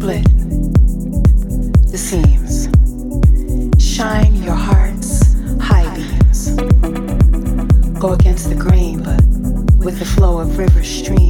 split the seams. Shine your heart's high beams. Go against the grain, but with the flow of river streams.